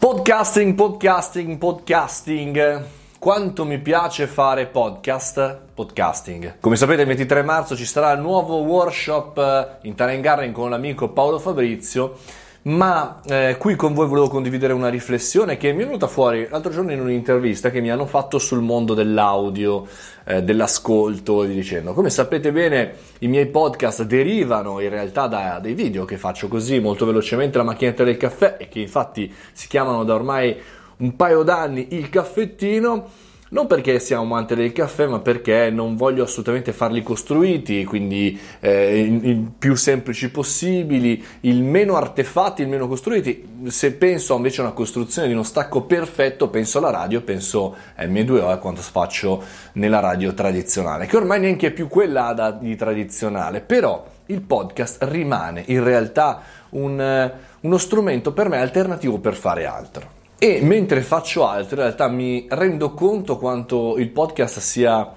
Podcasting, podcasting, podcasting. Quanto mi piace fare podcast? Podcasting. Come sapete, il 23 marzo ci sarà il nuovo workshop eh, in Talent Garden con l'amico Paolo Fabrizio ma eh, qui con voi volevo condividere una riflessione che mi è venuta fuori l'altro giorno in un'intervista che mi hanno fatto sul mondo dell'audio, eh, dell'ascolto e di dicendo. Come sapete bene, i miei podcast derivano in realtà da dei video che faccio così molto velocemente la macchinetta del caffè e che infatti si chiamano da ormai un paio d'anni il caffettino non perché sia un amante del caffè, ma perché non voglio assolutamente farli costruiti, quindi eh, il, più semplici possibili, il meno artefatti, il meno costruiti. Se penso invece a una costruzione di uno stacco perfetto, penso alla radio, penso ai miei due o a quanto faccio nella radio tradizionale, che ormai neanche è più quella di tradizionale, però il podcast rimane in realtà un, uno strumento per me alternativo per fare altro. E mentre faccio altro, in realtà mi rendo conto quanto il podcast sia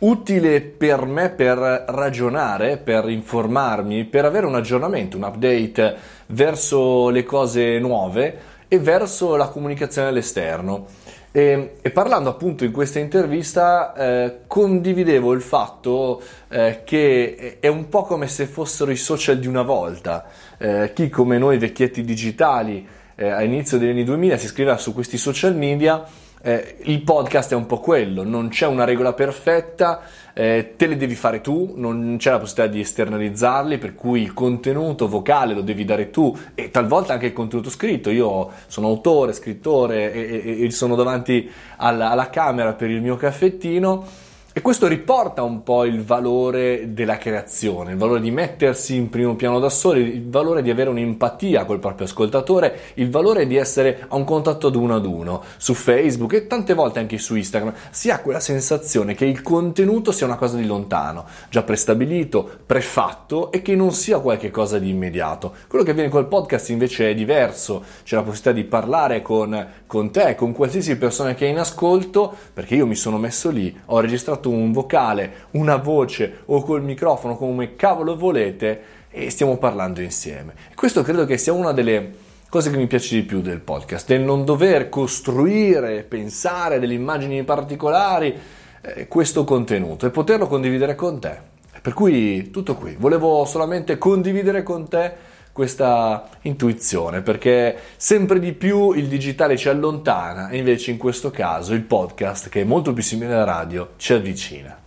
utile per me per ragionare, per informarmi, per avere un aggiornamento, un update verso le cose nuove e verso la comunicazione all'esterno. E, e parlando appunto in questa intervista eh, condividevo il fatto eh, che è un po' come se fossero i social di una volta. Eh, chi come noi vecchietti digitali eh, all'inizio degli anni 2000 si scriveva su questi social media, eh, il podcast è un po' quello, non c'è una regola perfetta, eh, te le devi fare tu, non c'è la possibilità di esternalizzarli, per cui il contenuto vocale lo devi dare tu e talvolta anche il contenuto scritto. Io sono autore, scrittore e, e, e sono davanti alla, alla camera per il mio caffettino e questo riporta un po' il valore della creazione, il valore di mettersi in primo piano da soli, il valore di avere un'empatia col proprio ascoltatore, il valore di essere a un contatto ad uno ad uno su Facebook e tante volte anche su Instagram. Si ha quella sensazione che il contenuto sia una cosa di lontano, già prestabilito, prefatto e che non sia qualcosa di immediato. Quello che avviene col podcast invece è diverso, c'è la possibilità di parlare con, con te, con qualsiasi persona che è in ascolto, perché io mi sono messo lì, ho registrato fatto un vocale, una voce o col microfono come cavolo volete e stiamo parlando insieme. questo credo che sia una delle cose che mi piace di più del podcast, del non dover costruire, pensare delle immagini particolari eh, questo contenuto e poterlo condividere con te. Per cui tutto qui, volevo solamente condividere con te questa intuizione perché sempre di più il digitale ci allontana e invece in questo caso il podcast che è molto più simile alla radio ci avvicina.